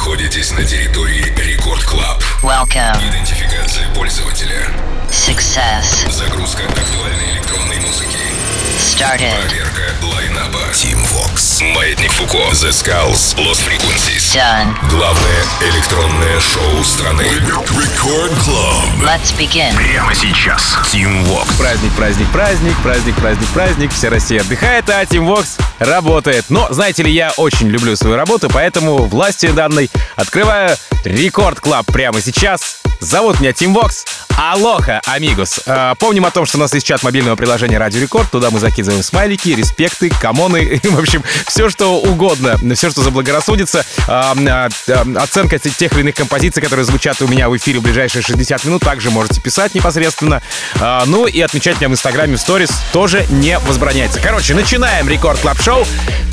находитесь на территории Record Club. Welcome. Идентификация пользователя. Success. Загрузка актуальной электронной музыки. Started. Проверка лайнапа. Tim Vox. Маятник Фуко. The Skulls. Lost Frequencies. Done. Главное электронное шоу страны. Record Club. Let's begin. Прямо сейчас. Tim Vox. Праздник, праздник, праздник, праздник, праздник, праздник. Вся Россия отдыхает, а Tim Vox работает. Но, знаете ли, я очень люблю свою работу, поэтому властью данной открываю Record Club прямо сейчас. Зовут меня Tim Vox. Aloha, amigos. Э, помним о том, что у нас есть чат мобильного приложения Радио Рекорд. Туда мы закидываем смайлики, респекты, камоны, в общем, все, что угодно, все, что заблагорассудится. Э, э, оценка тех или иных композиций, которые звучат у меня в эфире в ближайшие 60 минут, также можете писать непосредственно. Ну и отмечать меня в Инстаграме в сторис тоже не возбраняется. Короче, начинаем Record Club Show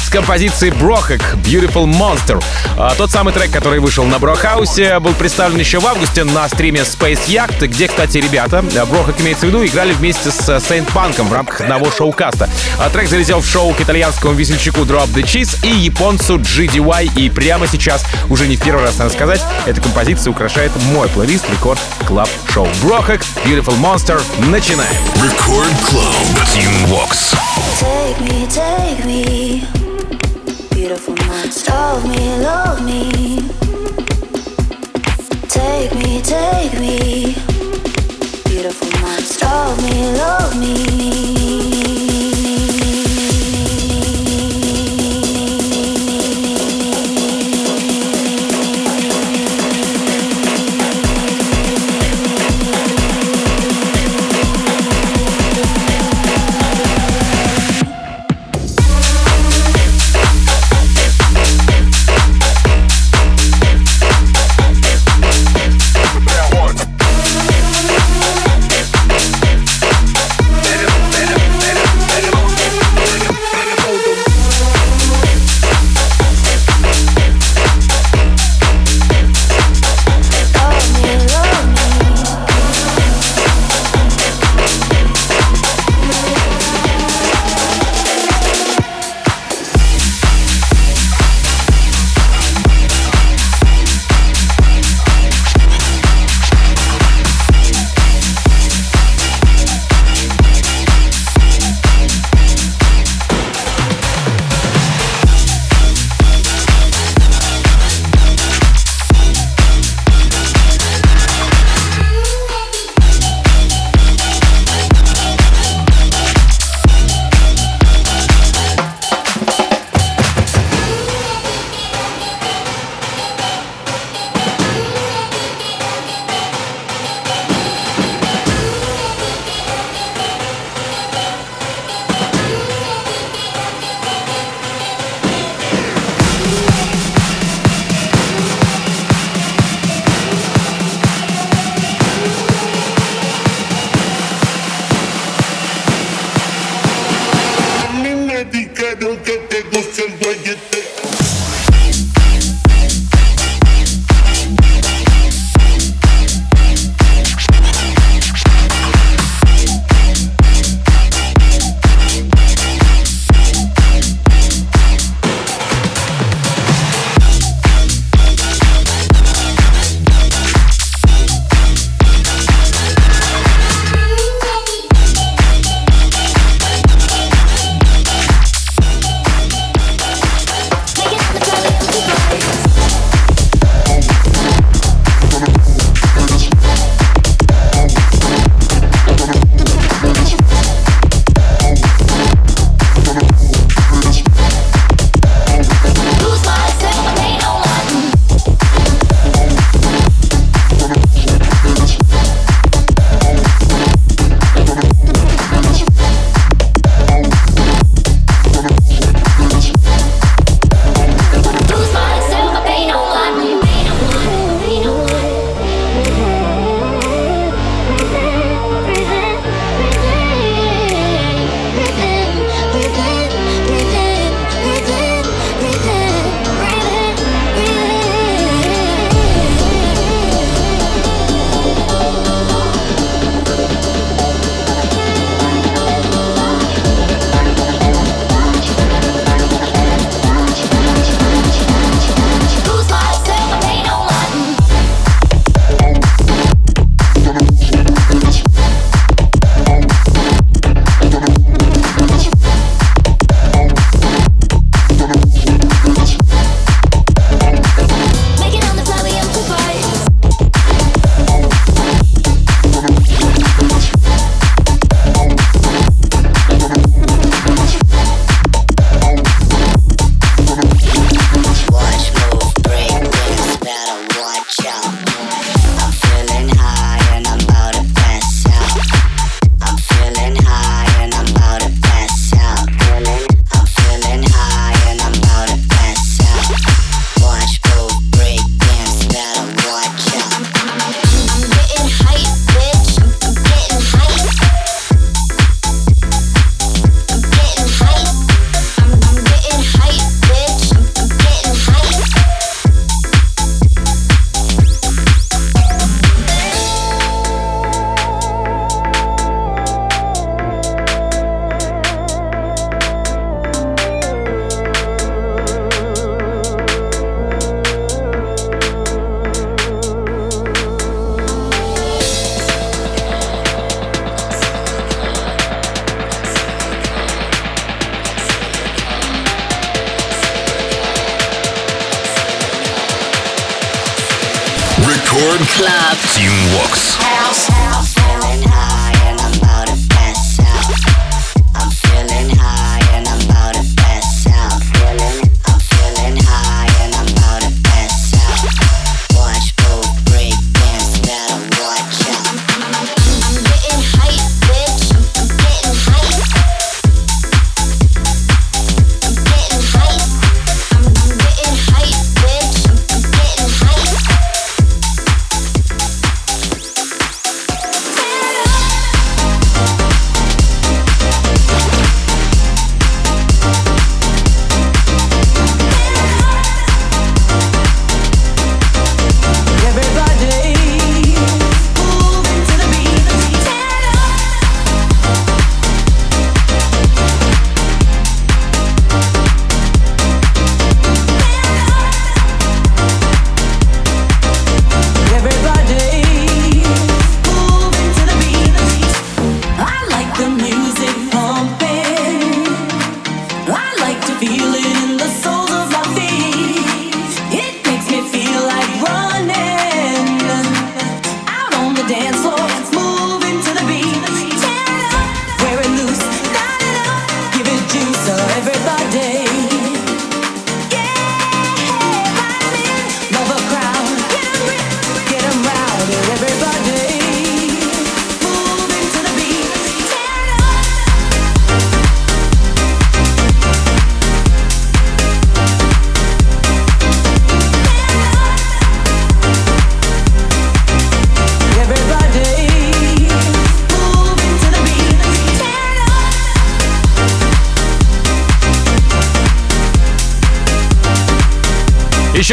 с композиции Brohug Beautiful Monster. Тот самый трек, который вышел на Brohouse, был представлен еще в августе на стриме Space Yacht, где, кстати, ребята, Brohug имеется в виду, играли вместе с Saint Punk ом в рамках одного шоу-каста. А трек залетел в шоу к итальянскому весельчаку Drop the Cheese и японцу GDY. И прямо сейчас, уже не в первый раз надо сказать, эта композиция украшает мой плейлист Record Club Show. Brohug, Beautiful Monster. Начинаем. Record Club. Team Vox. Take me, take me, beautiful monster. Love me, love me. Take me, take me, beautiful monster. Love me, love me.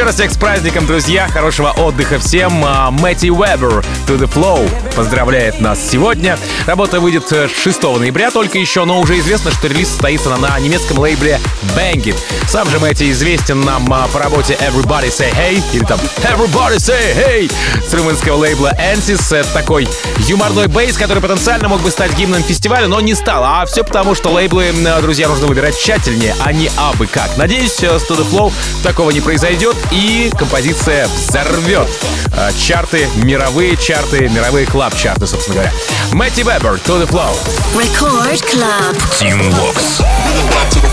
Еще раз всех с праздником, друзья. Хорошего отдыха всем. А, Мэтти Уэббер To The Flow поздравляет нас сегодня. Работа выйдет э, 6 ноября только еще, но уже известно, что релиз состоится на, на немецком лейбле Bang It. Сам же Мэтти известен нам а, по работе Everybody Say Hey или там Everybody Say Hey с румынского лейбла Ansys. Это такой юморной бейс, который потенциально мог бы стать гимном фестиваля, но не стал. А все потому, что лейблы, э, друзья, нужно выбирать тщательнее, а не абы как. Надеюсь, э, с To The Flow такого не произойдет и композиция взорвет э, чарты, мировые чарты, мировые клаб-чарты, собственно говоря. Мэтти Вебер, To The Flow. Record Club. Team Vox.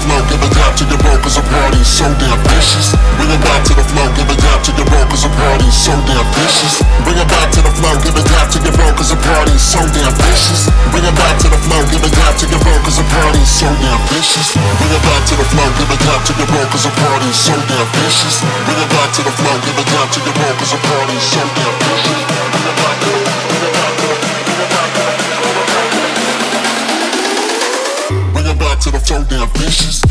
Flow, give it down to your brokers a party so damn vicious. Bring it back to the flow, give it down to your brokers a party so damn vicious. Bring it back to the flow, give it down to your brokers a party so damn vicious. Bring it back to the flow, give it down to your brokers a party so damn vicious. Bring it back to the flow, give it down to your brokers a party so damn vicious. Bring it back to the flow, give it down to your brokers a party so damn vicious. Bring it back to the to the so damn vicious.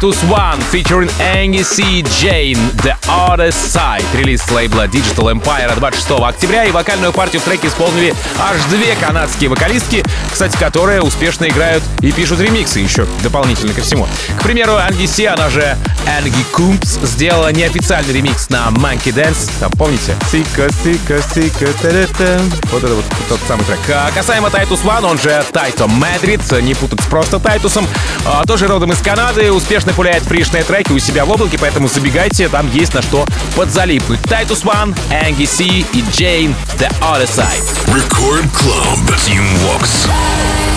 Titus One featuring Angie C. Jane The Other Side. Релиз с лейбла Digital Empire 26 октября. И вокальную партию в треке исполнили аж две канадские вокалистки, кстати, которые успешно играют и пишут ремиксы еще дополнительно ко всему. К примеру, Angie C, она же Angie Coombes, сделала неофициальный ремикс на Monkey Dance. Там, помните? Сика, сика, сика, та Вот это вот тот самый трек. А касаемо Titus One, он же Тайто Мадрид, не путать с просто Тайтусом, а, тоже родом из Канады, успешно пуляет фришные треки у себя в облаке, поэтому забегайте, там есть на что подзалипнуть. Titus One, Angie C и Jane The Other Side. Record Club. Team Vox.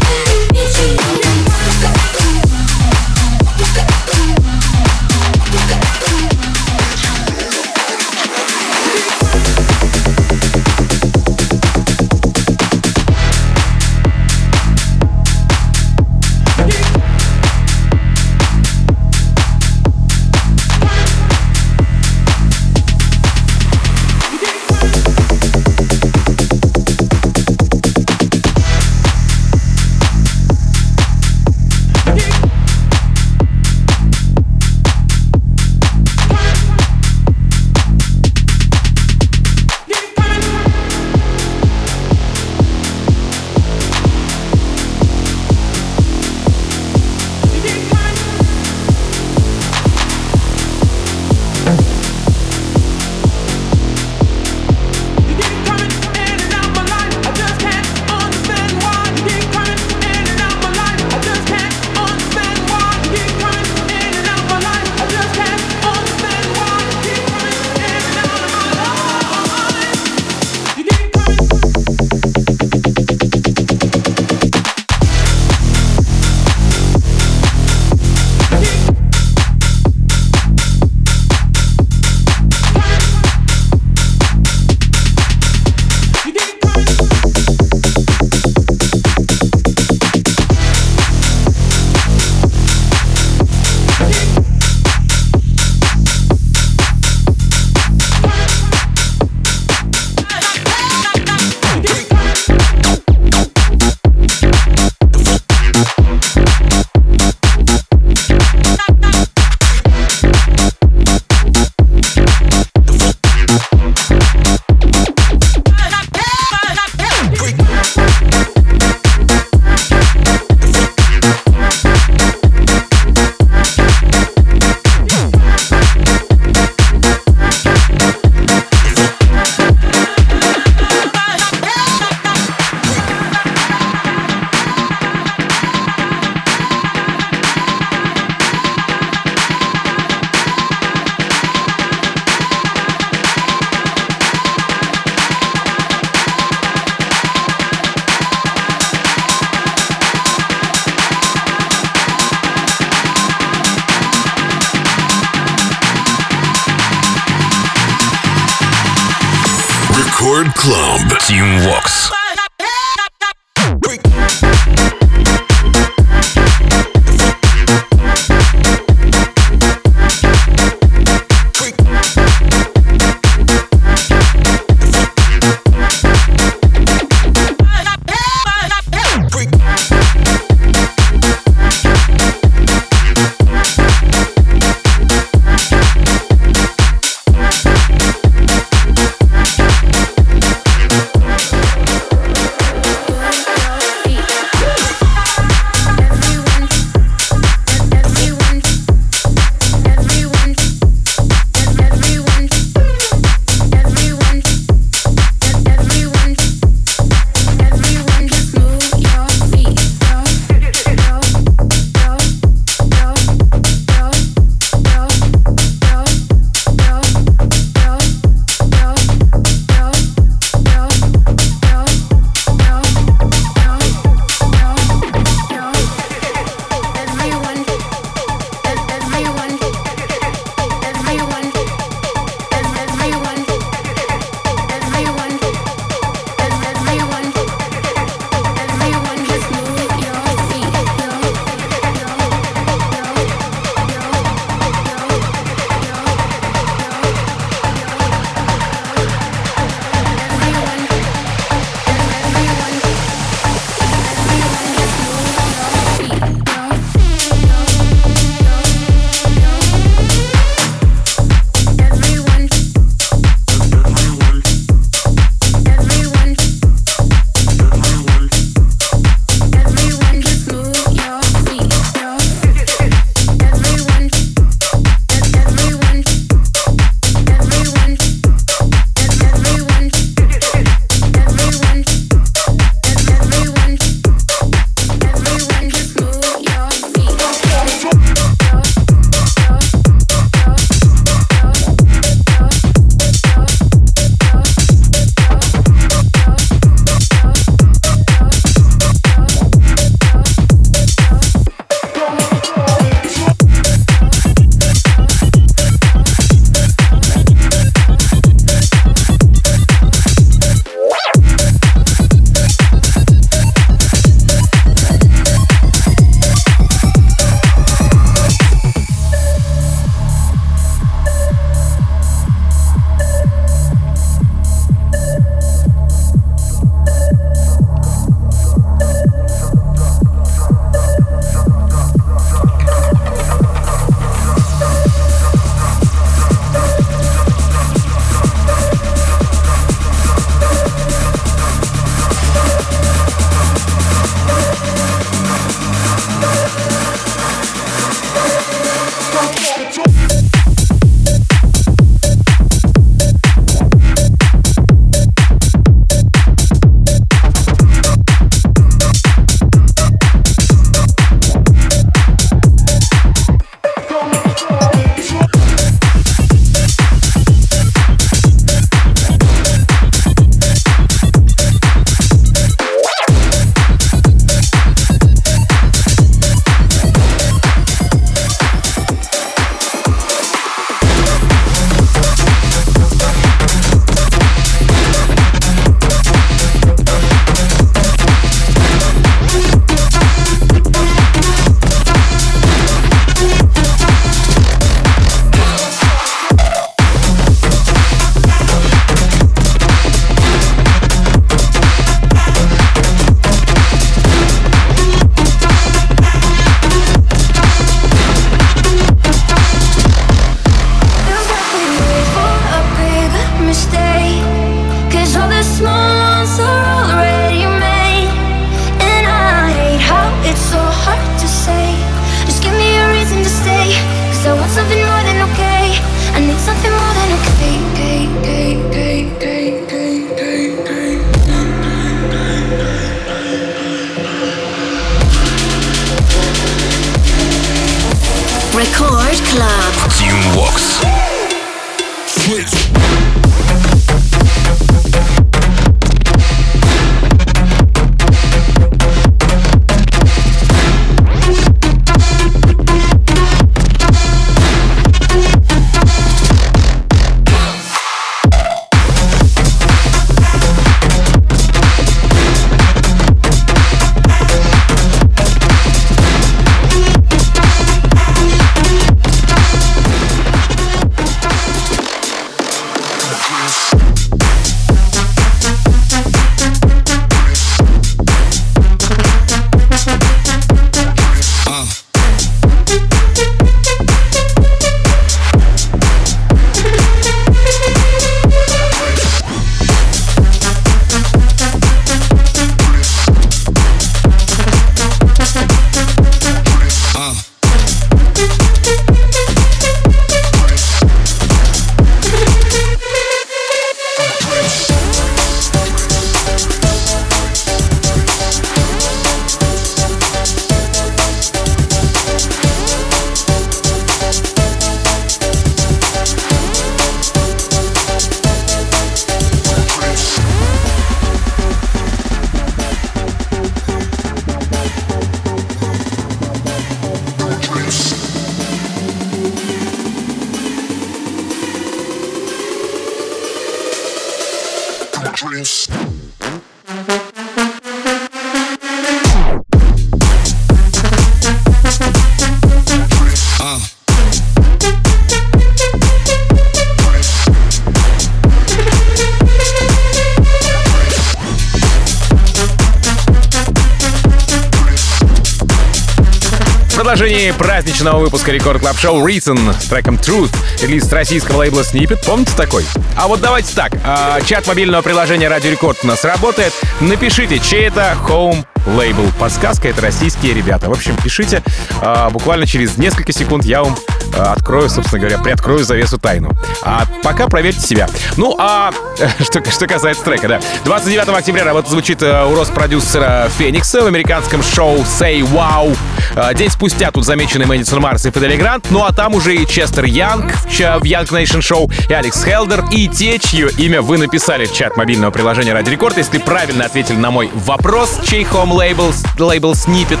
Праздничного выпуска Record Club Show Reason с треком Truth, релиз российского лейбла Snippet. Помните такой? А вот давайте так. а, чат мобильного приложения Радио Рекорд у нас работает. Напишите, чей это Home лейбл. Подсказка — это российские ребята. В общем, пишите. А, буквально через несколько секунд я вам открою, собственно говоря, приоткрою завесу тайну. А пока проверьте себя. Ну, а что, что касается трека, да. 29 октября работа звучит э, у Рос-продюсера Феникса в американском шоу Say Wow. А, День спустя тут замечены Madison Mars и Fedde Le Grand, ну а там уже и Chester Young в Young Nation Show, и Alex Helder, и те, чье имя вы написали в чат мобильного приложения Радио Рекорд, если правильно ответили на мой вопрос, чей home лейбл, лейбл Snippet,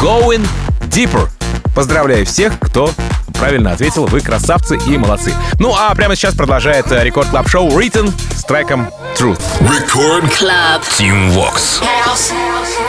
Going Deeper. Поздравляю всех, кто правильно ответил. Вы красавцы и молодцы. Ну а прямо сейчас продолжает э, Record Club Show Written с треком Truth. Record Club. Tim Vox. Know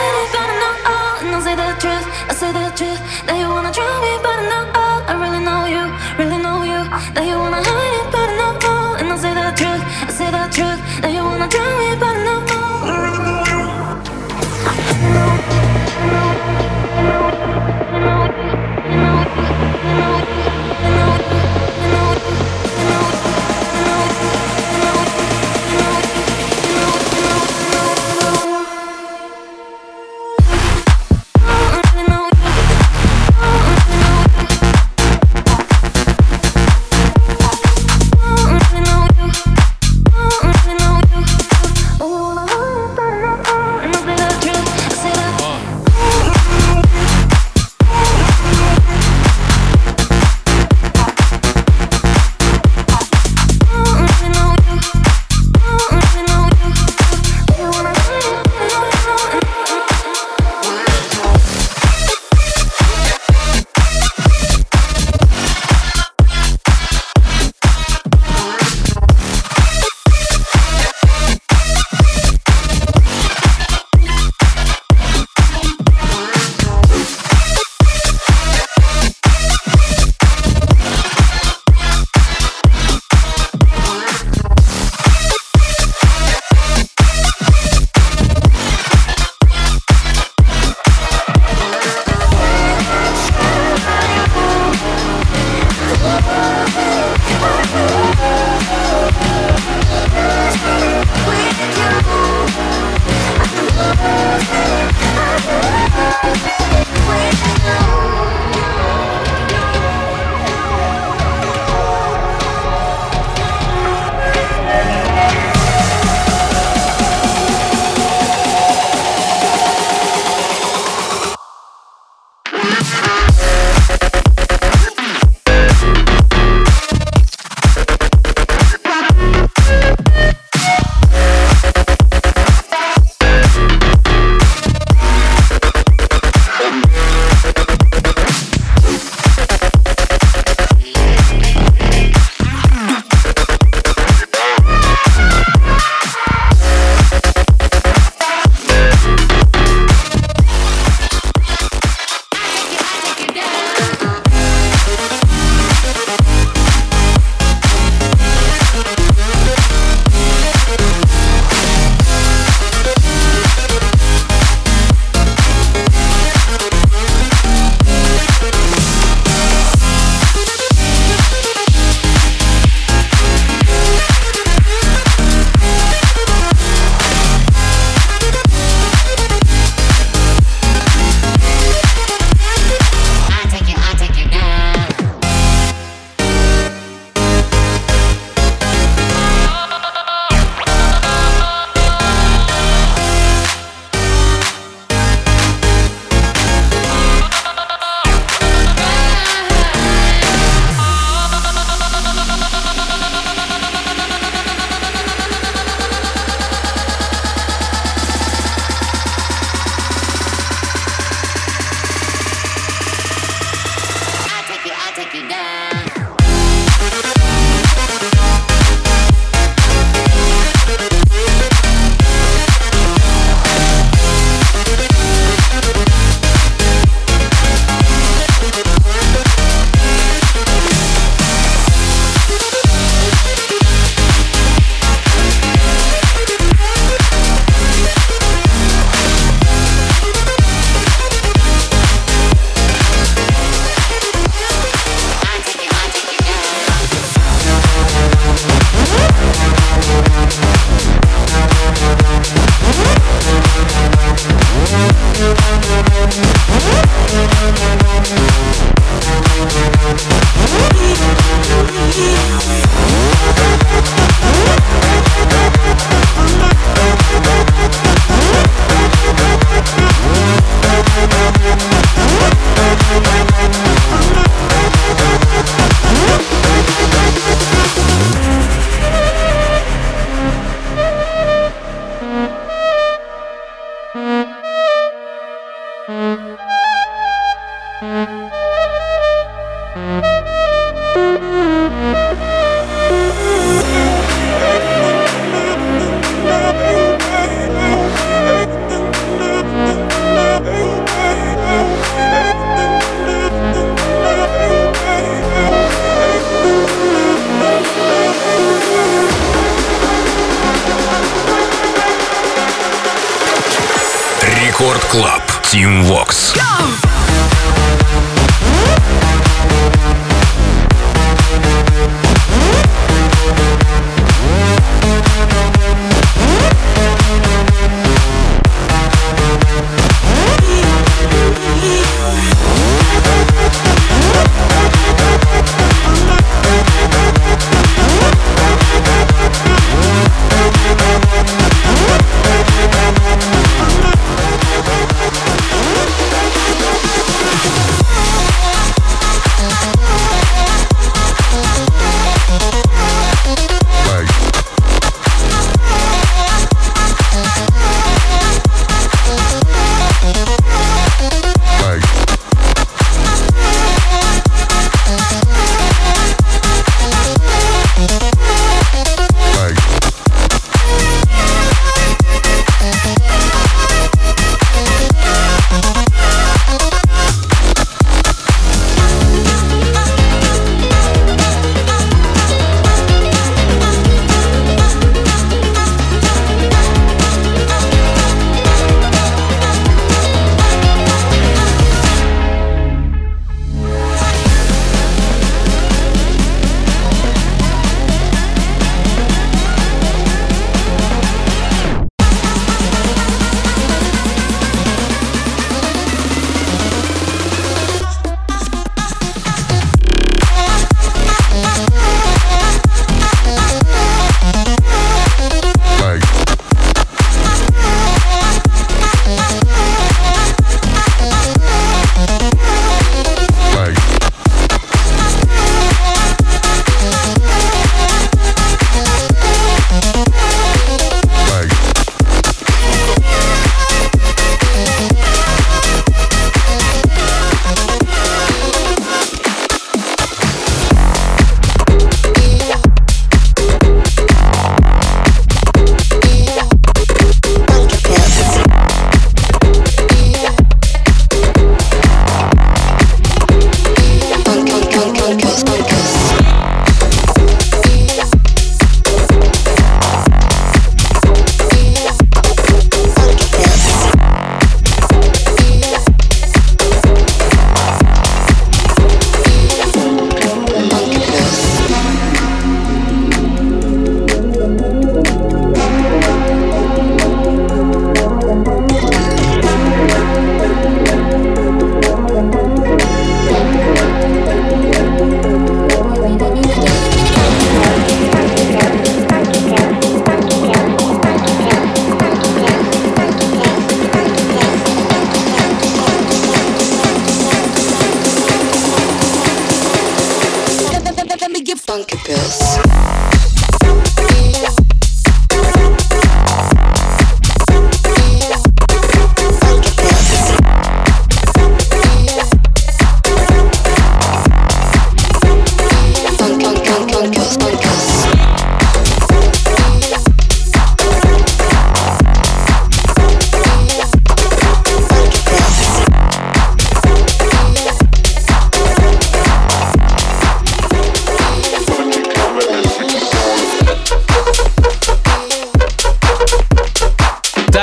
Team Vox.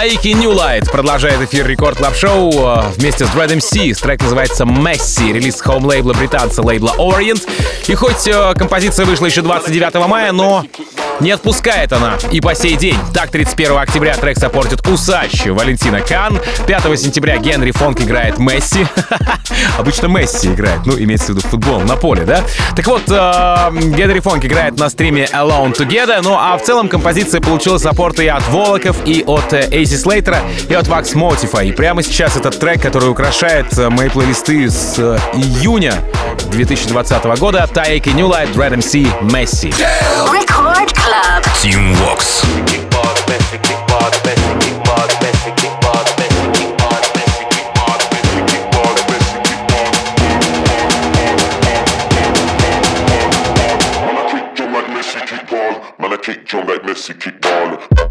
Taiki Nulight продолжает эфир Record Club Show э, вместе с Dread MC. Трек называется Messi, релиз home лейбла британца лейбла Orient. И хоть э, композиция вышла еще 29 мая, но не отпускает она и по сей день. Так, 31 октября трек саппортит Усач Valentino Khan. 5 сентября Henry Fong играет Месси. Обычно Месси играет, ну, имеется в виду футбол на поле, да? Так вот, э, Henry Fong играет на стриме Alone Together, ну а в целом композиция получила саппорты и от Волоков, и от э, AC Slater, и от Wax Motify. И прямо сейчас этот трек, который украшает э, мои плейлисты с июня 2020 года. Таики New Light, Red MC, Messi. Record Club. Team Vox. Kick drum like Messi, kick ball.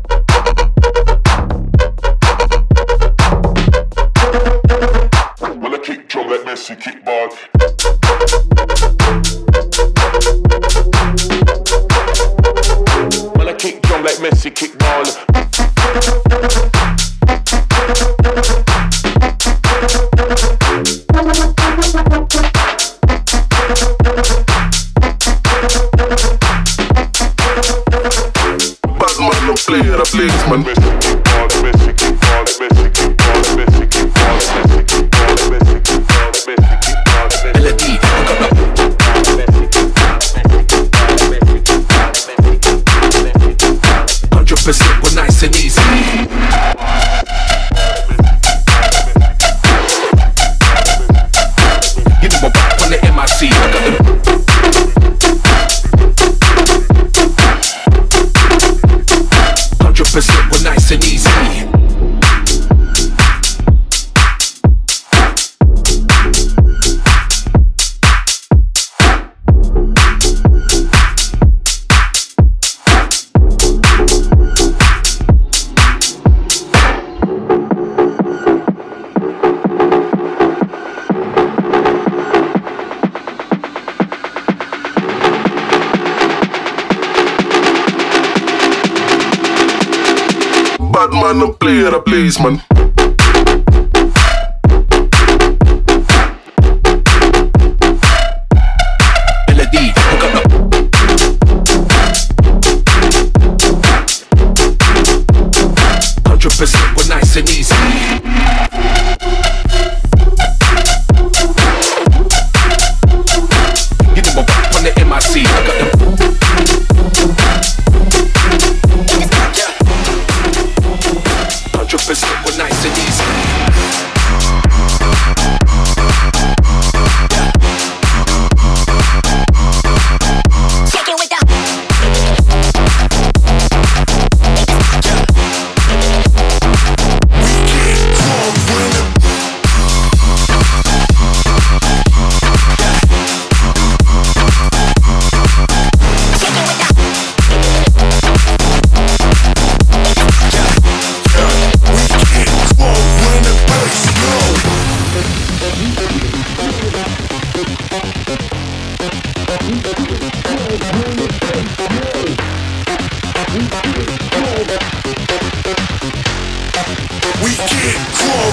please, man.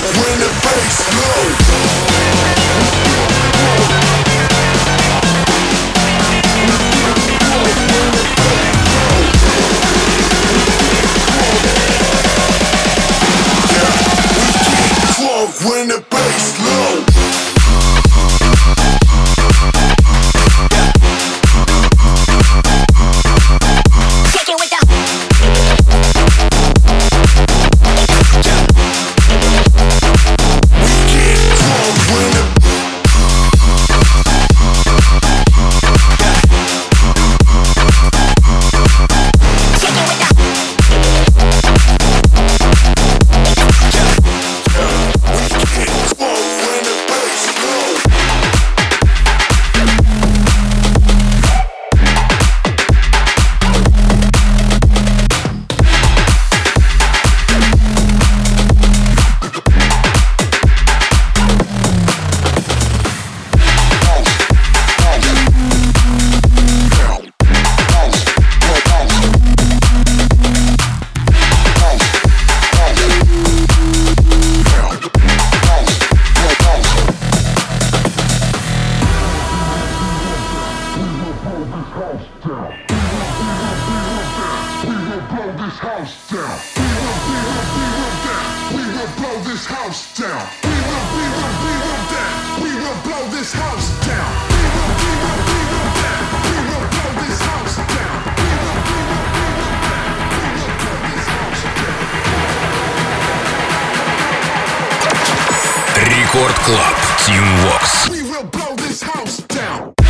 When the bass low. House down.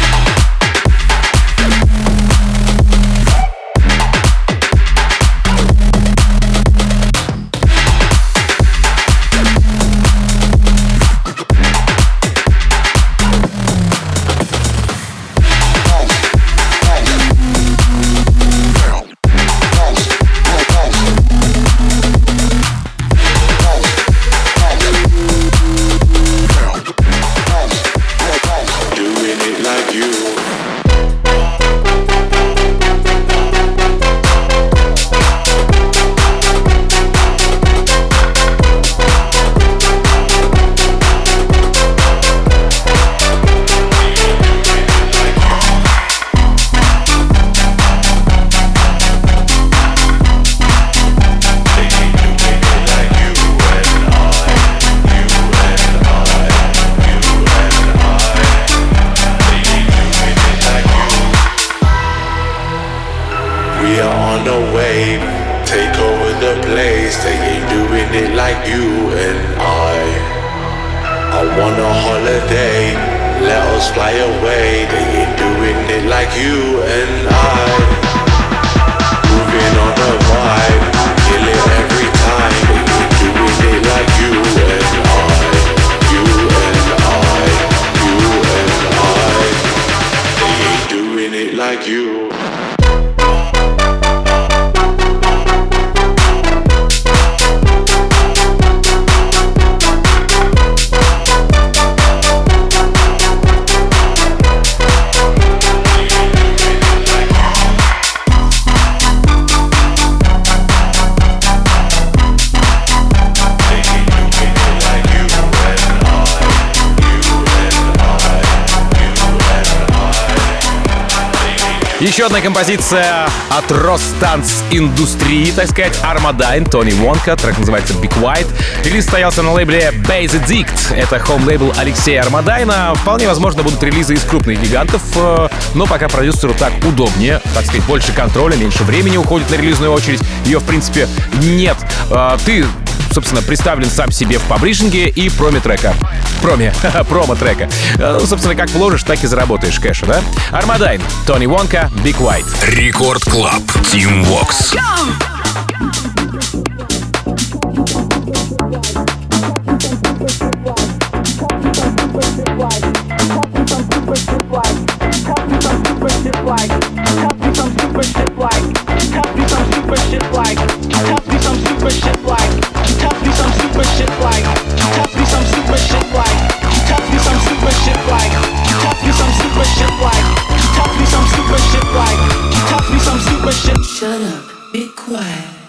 Еще одна композиция от Ростанц Индустрии, так сказать, Armadine, Тони Вонка, трек называется Big White. Релиз состоялся на лейбле Base Addict, это хоум-лейбл Алексея Армадайна. Вполне возможно будут релизы из крупных гигантов, э, но пока продюсеру так удобнее, так сказать, больше контроля, меньше времени уходит на релизную очередь. Ее, в принципе, нет. Э, Ты собственно, представлен сам себе в паблишинге и проме трека. Проме, промо трека. Э, Ну, собственно, как вложишь, так и заработаешь кэша, да? Армадайн, Тони Вонка, Big White. Рекорд Клаб. She some super shit like. She some super shit like. She some super shit like. She some super shit like. She some super shit like. She some super shit like. She some super shit like. She some super shit. Shut up. Be quiet.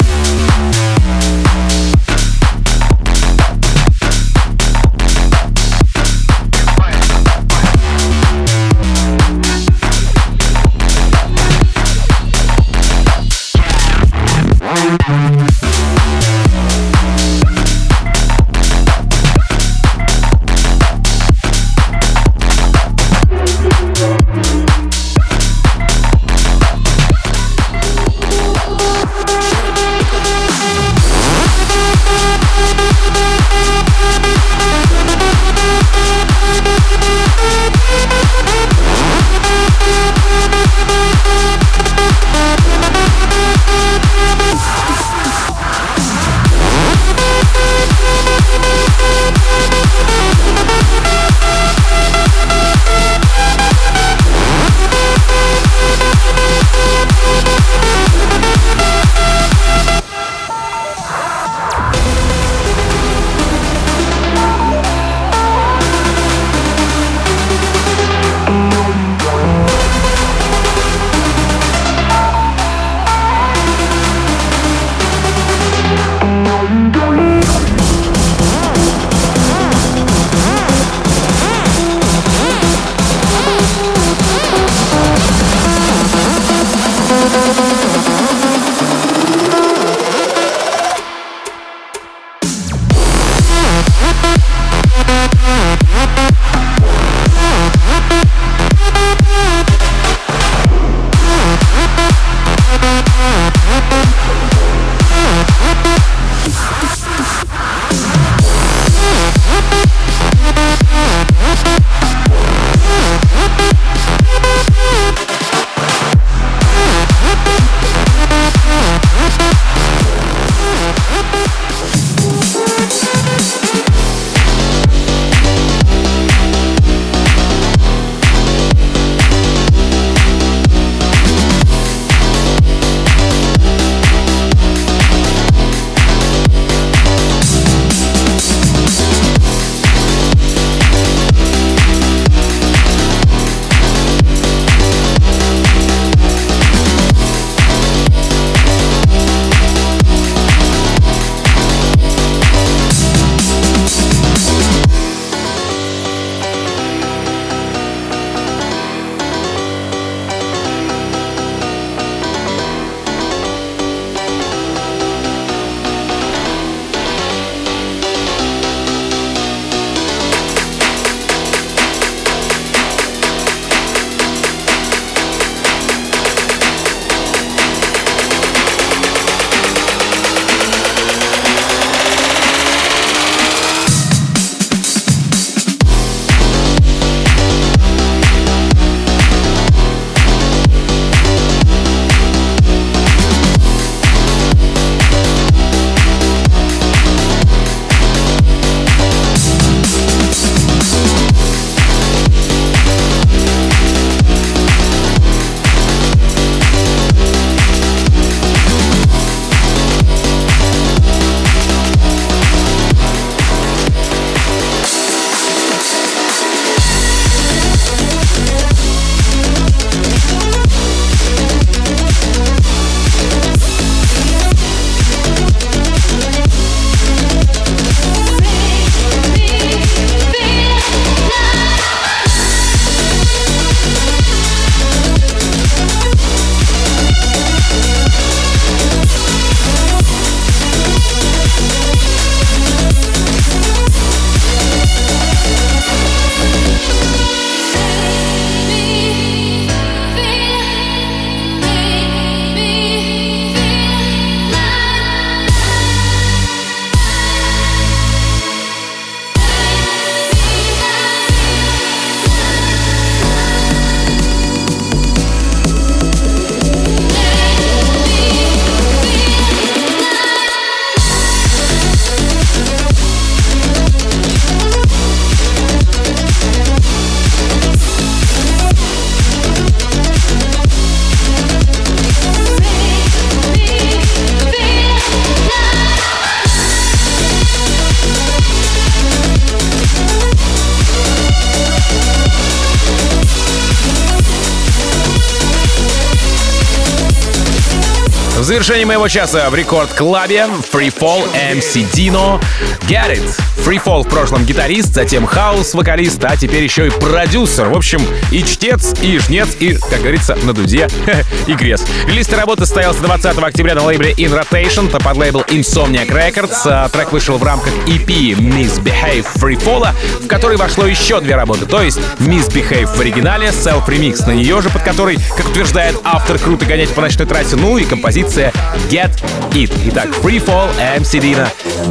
Завершение моего часа в рекорд-клабе Free Fall MC Dino Get It. Free Fall в прошлом гитарист, затем хаус-вокалист, а теперь еще и продюсер. В общем, и чтец, и жнец, и, как говорится, на дуде, и грез. Релиз работы состоялся 20 октября на лейбле In Rotation, то под лейбл Insomniac Records. А трек вышел в рамках EP Misbehave Free Fall, в который вошло еще две работы, то есть Misbehave в оригинале, Self Remix на нее же, под которой, как утверждает автор, круто гонять по ночной трассе, ну и композиция Get It. Итак, Free Fall, MC Dina,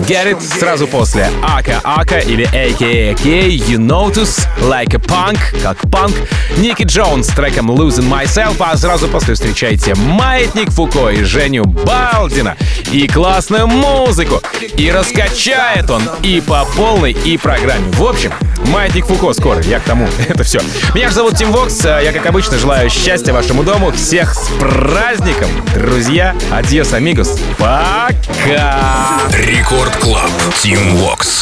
Get It сразу после Ака Ака или AKA You Notice, Like a Punk, как панк, Ники Джонс с треком Losing Myself, а сразу после встречайте Маятник Фуко и Женю Балдина и классную музыку. И раскачает он и по полной, и программе. В общем, Маятник Фуко скоро, я к тому, это все. Меня же зовут Tim Vox, а я, как обычно, желаю счастья вашему дому, всех с праздником, друзья, adiós, amigos, пока! Record Club. Team Vox.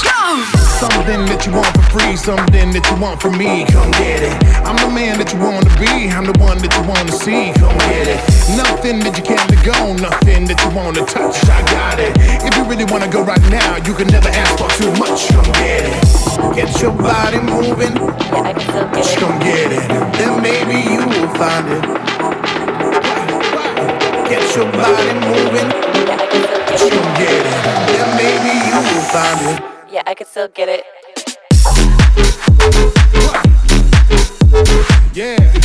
Something that you want for free, something that you want from me, come get it. I'm the man that you want to be, I'm the one that you want to see, come get it. Nothing that you can't let go, nothing that you want to touch, I got it. If you really want to go right now, you can never ask for too much, come get it. Get your body moving, just come get it. Then maybe you will find it. Get your body moving, just come get it. Then maybe you will find it. Yeah, I could still get it. Yeah.